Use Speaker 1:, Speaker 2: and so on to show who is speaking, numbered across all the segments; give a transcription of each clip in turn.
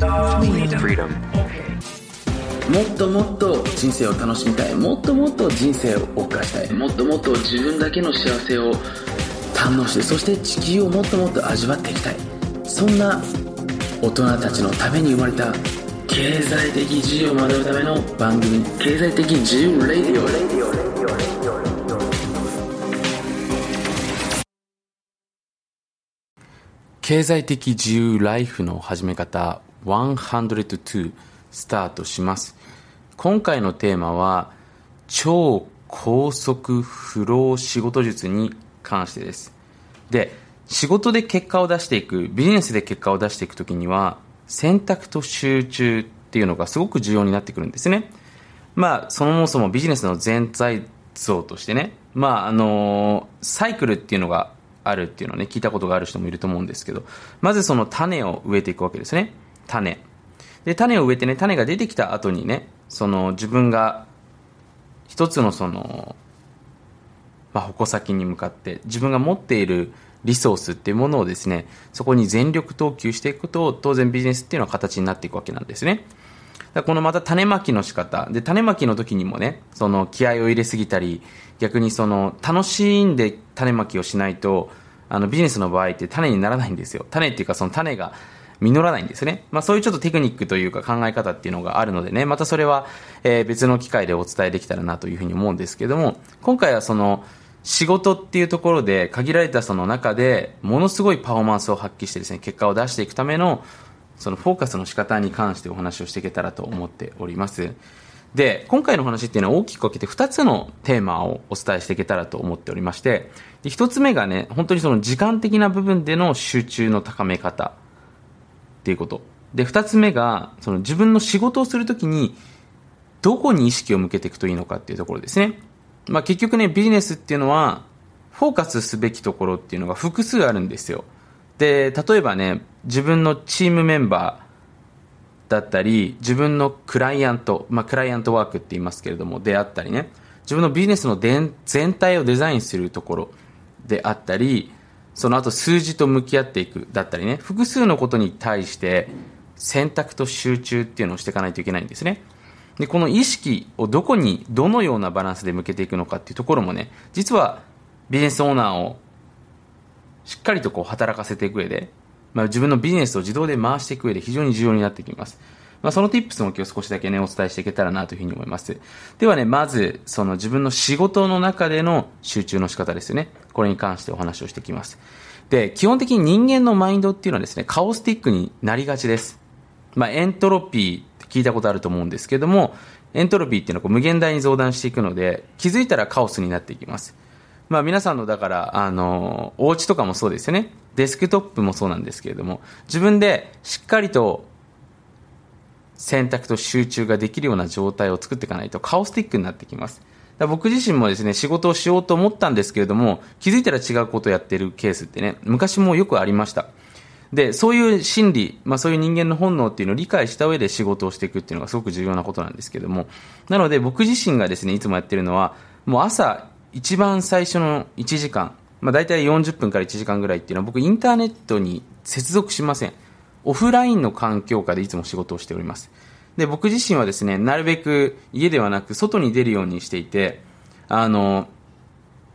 Speaker 1: Freedom. もっともっと人生を楽しみたい。もっともっと人生を謳歌したい。もっともっと自分だけの幸せを堪能して。そして地球をもっともっと味わっていきたい。そんな大人たちのために生まれた経済的自由を学ぶための番組経済的自由レディオ。経済的自由ライフの始め方102スタートします。今回のテーマは超高速フロー仕事術に関してです。で仕事で結果を出していくビジネスで結果を出していくときには選択と集中っていうのがすごく重要になってくるんですね。まあそもそもビジネスの全体像としてねまああのサイクルっていうのがあるっていうのをね聞いたことがある人もいると思うんですけどまずその種を植えていくわけですね。種。で種を植えてね種が出てきた後にねその自分が一つのその、まあ、矛先に向かって自分が持っているリソースっていうものをですねそこに全力投球していくと当然ビジネスっていうのは形になっていくわけなんですね。だこのまた種まきの仕方。で種まきの時にもねその気合を入れすぎたり逆にその楽しんで種まきをしないとあのビジネスの場合って種にならないんですよ。種っていうかその種が実らないんですね。まあそういうちょっとテクニックというか考え方っていうのがあるのでね、またそれは、えー、別の機会でお伝えできたらなというふうに思うんですけども、今回はその仕事っていうところで限られたその中でものすごいパフォーマンスを発揮してですね、結果を出していくためのそのフォーカスの仕方に関してお話をしていけたらと思っております。で、今回の話っていうのは大きく分けて2つのテーマをお伝えしていけたらと思っておりまして、で1つ目がね、本当にその時間的な部分での集中の高め方。っていうこと。で、二つ目が、その自分の仕事をするときに、どこに意識を向けていくといいのかっていうところですね。まあ結局ね、ビジネスっていうのは、フォーカスすべきところっていうのが複数あるんですよ。で、例えばね、自分のチームメンバーだったり、自分のクライアント、まあクライアントワークって言いますけれども、であったりね、自分のビジネスの全体をデザインするところであったり、その後数字と向き合っていくだったりね、複数のことに対して選択と集中っていうのをしていかないといけないんですね。で、この意識をどこに、どのようなバランスで向けていくのかっていうところもね、実はビジネスオーナーをしっかりとこう働かせていく上で、まあ、自分のビジネスを自動で回していく上で非常に重要になってきます。まあ、その tips も今日少しだけね、お伝えしていけたらなというふうに思います。ではね、まず、その自分の仕事の中での集中の仕方ですよね。これに関してお話をしていきます。で、基本的に人間のマインドっていうのはですね、カオスティックになりがちです。まあ、エントロピーって聞いたことあると思うんですけども、エントロピーっていうのはこう無限大に増大していくので、気づいたらカオスになっていきます。まあ皆さんのだから、あの、お家とかもそうですよね。デスクトップもそうなんですけれども、自分でしっかりと選択と集中ができるような状態を作っていかないとカオスティックになってきます。僕自身もですね、仕事をしようと思ったんですけれども、気づいたら違うことをやってるケースってね、昔もよくありました。で、そういう心理、まあそういう人間の本能っていうのを理解した上で仕事をしていくっていうのがすごく重要なことなんですけども、なので僕自身がですね、いつもやってるのは、もう朝一番最初の1時間、まあ大体40分から1時間ぐらいっていうのは僕インターネットに接続しません。オフラインの環境下でいつも仕事をしております。で、僕自身はですね、なるべく家ではなく外に出るようにしていて、あの、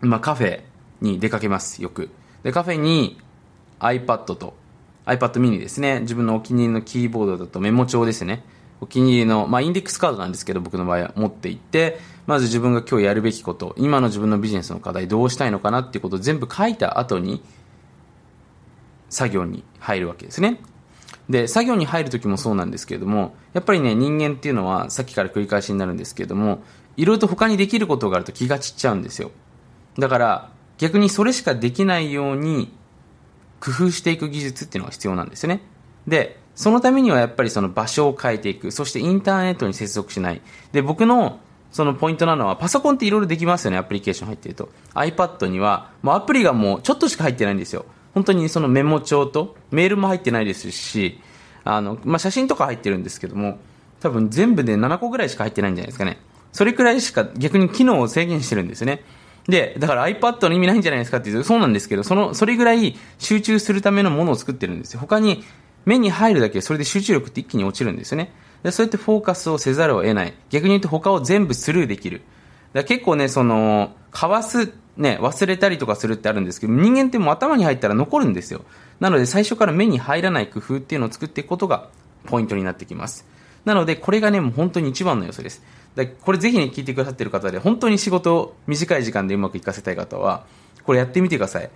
Speaker 1: まあ、カフェに出かけます、よく。で、カフェに iPad と iPad mini ですね。自分のお気に入りのキーボードだとメモ帳ですね。お気に入りの、まあ、インデックスカードなんですけど、僕の場合は持っていって、まず自分が今日やるべきこと、今の自分のビジネスの課題どうしたいのかなっていうことを全部書いた後に、作業に入るわけですね。で、作業に入るときもそうなんですけれども、やっぱりね、人間っていうのは、さっきから繰り返しになるんですけれども、いろいろと他にできることがあると気が散っちゃうんですよ。だから、逆にそれしかできないように、工夫していく技術っていうのが必要なんですよね。で、そのためにはやっぱりその場所を変えていく。そしてインターネットに接続しない。で、僕のそのポイントなのは、パソコンっていろいろできますよね、アプリケーション入ってると。iPad には、もうアプリがもうちょっとしか入ってないんですよ。本当にそのメモ帳とメールも入ってないですし、あの、まあ、写真とか入ってるんですけども、多分全部で7個ぐらいしか入ってないんじゃないですかね。それくらいしか逆に機能を制限してるんですね。で、だから iPad の意味ないんじゃないですかって言うと、そうなんですけど、その、それぐらい集中するためのものを作ってるんですよ。他に目に入るだけでそれで集中力って一気に落ちるんですよね。でそうやってフォーカスをせざるを得ない。逆に言うと他を全部スルーできる。だ結構ね、その、かわす、ね、忘れたりとかするってあるんですけど、人間ってもう頭に入ったら残るんですよ。なので最初から目に入らない工夫っていうのを作っていくことがポイントになってきます。なので、これがね、もう本当に一番の要素です。だこれぜひね、聞いてくださってる方で、本当に仕事を短い時間でうまくいかせたい方は、これやってみてください。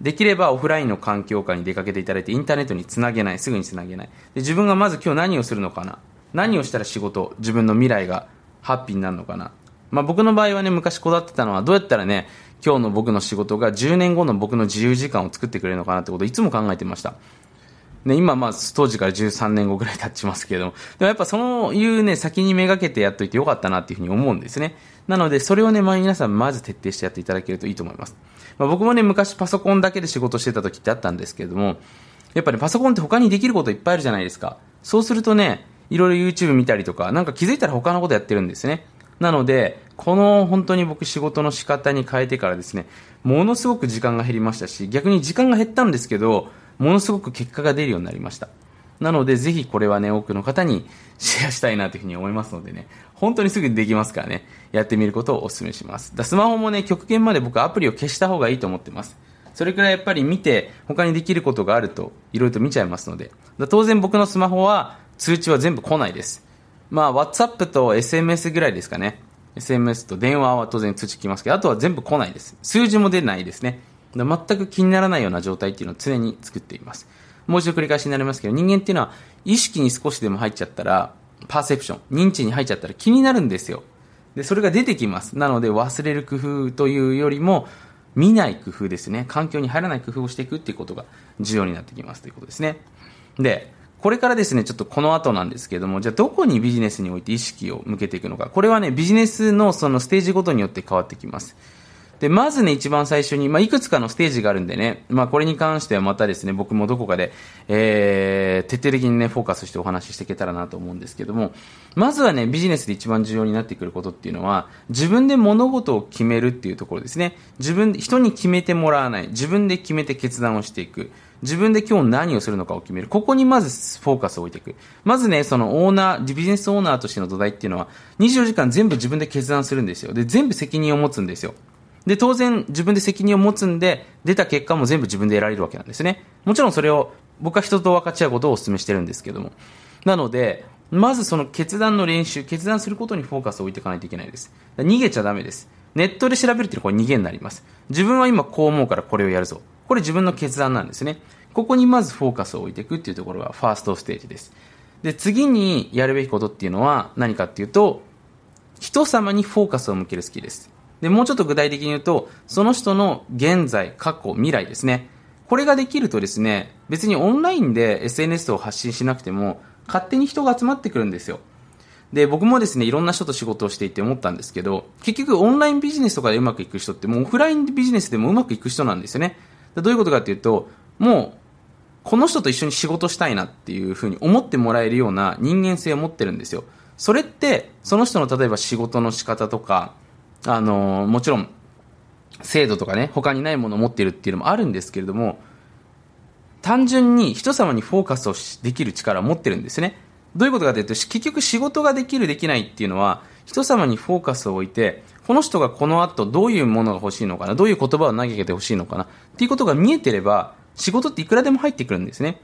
Speaker 1: できればオフラインの環境下に出かけていただいて、インターネットにつなげない、すぐにつなげない。で自分がまず今日何をするのかな。何をしたら仕事、自分の未来がハッピーになるのかな。まあ僕の場合はね、昔こだわってたのは、どうやったらね、今日の僕の仕事が10年後の僕の自由時間を作ってくれるのかなってことをいつも考えてました。ね、今まあ当時から13年後ぐらい経ちますけれども、でもやっぱそういうね、先にめがけてやっといてよかったなっていうふうに思うんですね。なので、それをね、まあ皆さんまず徹底してやっていただけるといいと思います。まあ僕もね、昔パソコンだけで仕事してた時ってあったんですけれども、やっぱり、ね、パソコンって他にできることいっぱいあるじゃないですか。そうするとね、いろいろ YouTube 見たりとか、なんか気づいたら他のことやってるんですね。なので、この本当に僕仕事の仕方に変えてからですね、ものすごく時間が減りましたし、逆に時間が減ったんですけど、ものすごく結果が出るようになりました。なので、ぜひこれはね、多くの方に シェアしたいなというふうに思いますのでね、本当にすぐにできますからね、やってみることをお勧めします。だスマホもね、極限まで僕アプリを消した方がいいと思ってます。それくらいやっぱり見て、他にできることがあると、いろいろと見ちゃいますので。当然僕のスマホは通知は全部来ないです。まあ、WhatsApp と SMS ぐらいですかね。SMS と電話は当然通知来ますけど、あとは全部来ないです。数字も出ないですね。全く気にならないような状態っていうのを常に作っています。もう一度繰り返しになりますけど、人間っていうのは意識に少しでも入っちゃったら、パーセプション、認知に入っちゃったら気になるんですよ。で、それが出てきます。なので忘れる工夫というよりも、見ない工夫ですね。環境に入らない工夫をしていくっていうことが重要になってきますということですね。で、これからですね、ちょっとこの後なんですけども、じゃあどこにビジネスにおいて意識を向けていくのか。これはね、ビジネスのそのステージごとによって変わってきます。で、まずね、一番最初に、まあ、いくつかのステージがあるんでね、まあ、これに関してはまたですね、僕もどこかで、えー、徹底的にね、フォーカスしてお話ししていけたらなと思うんですけども、まずはね、ビジネスで一番重要になってくることっていうのは、自分で物事を決めるっていうところですね。自分、人に決めてもらわない。自分で決めて決断をしていく。自分で今日何をするのかを決める。ここにまずフォーカスを置いていく。まずね、そのオーナー、ビジネスオーナーとしての土台っていうのは、24時間全部自分で決断するんですよ。で、全部責任を持つんですよ。で、当然自分で責任を持つんで、出た結果も全部自分で得られるわけなんですね。もちろんそれを僕は人と分かち合うことをお勧めしてるんですけども。なので、まずその決断の練習、決断することにフォーカスを置いていかないといけないです。逃げちゃダメです。ネットで調べるっていうのはこれ逃げになります。自分は今こう思うからこれをやるぞ。これ自分の決断なんですね。ここにまずフォーカスを置いていくっていうところがファーストステージです。で、次にやるべきことっていうのは何かっていうと、人様にフォーカスを向けるスキルです。で、もうちょっと具体的に言うと、その人の現在、過去、未来ですね。これができるとですね、別にオンラインで SNS を発信しなくても、勝手に人が集まってくるんですよ。で、僕もですね、いろんな人と仕事をしていて思ったんですけど、結局オンラインビジネスとかでうまくいく人って、もうオフラインビジネスでもうまくいく人なんですよね。どういうことかっていうと、もう、この人と一緒に仕事したいなっていうふうに思ってもらえるような人間性を持ってるんですよ。それって、その人の例えば仕事の仕方とか、あのもちろん制度とかね他にないものを持ってるっていうのもあるんですけれども単純に人様にフォーカスをできる力を持ってるんですねどういうことかというと結局仕事ができるできないっていうのは人様にフォーカスを置いてこの人がこの後どういうものが欲しいのかなどういう言葉を投げけてほしいのかなっていうことが見えてれば仕事っていくらでも入ってくるんですね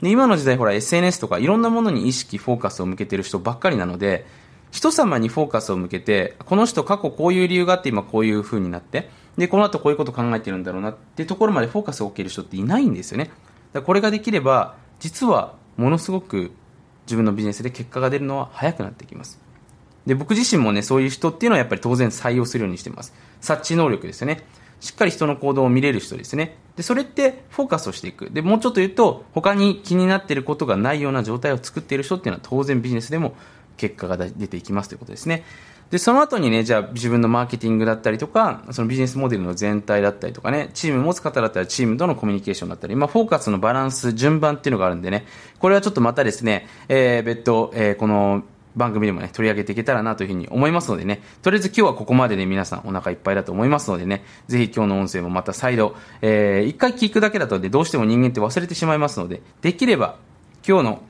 Speaker 1: で今の時代ほら SNS とかいろんなものに意識フォーカスを向けてる人ばっかりなので人様にフォーカスを向けて、この人過去こういう理由があって今こういう風になって、で、この後こういうこと考えてるんだろうなっていうところまでフォーカスを置ける人っていないんですよね。だこれができれば、実はものすごく自分のビジネスで結果が出るのは早くなってきます。で、僕自身もね、そういう人っていうのはやっぱり当然採用するようにしてます。察知能力ですよね。しっかり人の行動を見れる人ですね。で、それってフォーカスをしていく。で、もうちょっと言うと、他に気になっていることがないような状態を作っている人っていうのは当然ビジネスでも結果が出ていきますということですね。で、その後にね、じゃあ自分のマーケティングだったりとか、そのビジネスモデルの全体だったりとかね、チーム持つ方だったらチームとのコミュニケーションだったり、まあ、フォーカスのバランス、順番っていうのがあるんでね、これはちょっとまたですね、えー、別途、えー、この、番組でもね、取り上げていけたらなというふうに思いますのでね、とりあえず今日はここまでで、皆さんお腹いっぱいだと思いますのでね、ぜひ今日の音声もまた再度、えー、一回聞くだけだとね、どうしても人間って忘れてしまいますので、できれば今日の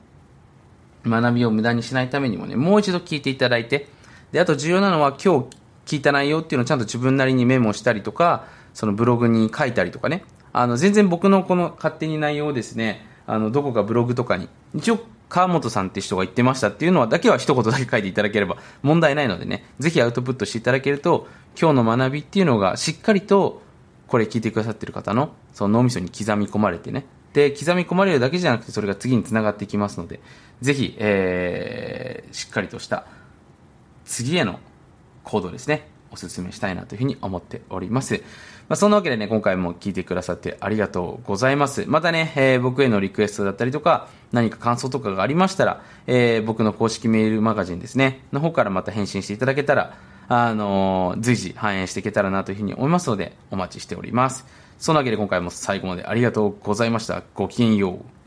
Speaker 1: 学びを無駄にしないためにもね、もう一度聞いていただいて、で、あと重要なのは今日聞いた内容っていうのをちゃんと自分なりにメモしたりとか、そのブログに書いたりとかね、あの、全然僕のこの勝手に内容をですね、あの、どこかブログとかに、一応川本さんって人が言ってましたっていうのはだけは一言だけ書いていただければ問題ないのでね、ぜひアウトプットしていただけると、今日の学びっていうのがしっかりと、これ聞いてくださってる方の、その脳みそに刻み込まれてね、で、刻み込まれるだけじゃなくて、それが次につながっていきますので、ぜひ、えー、しっかりとした次への行動ですね、お勧めしたいなというふうに思っております。まあ、そんなわけでね、今回も聞いてくださってありがとうございます。またね、えー、僕へのリクエストだったりとか、何か感想とかがありましたら、えー、僕の公式メールマガジンですね、の方からまた返信していただけたら、あのー、随時反映していけたらなというふうに思いますので、お待ちしております。そんなわけで今回も最後までありがとうございました。ごきげんよう。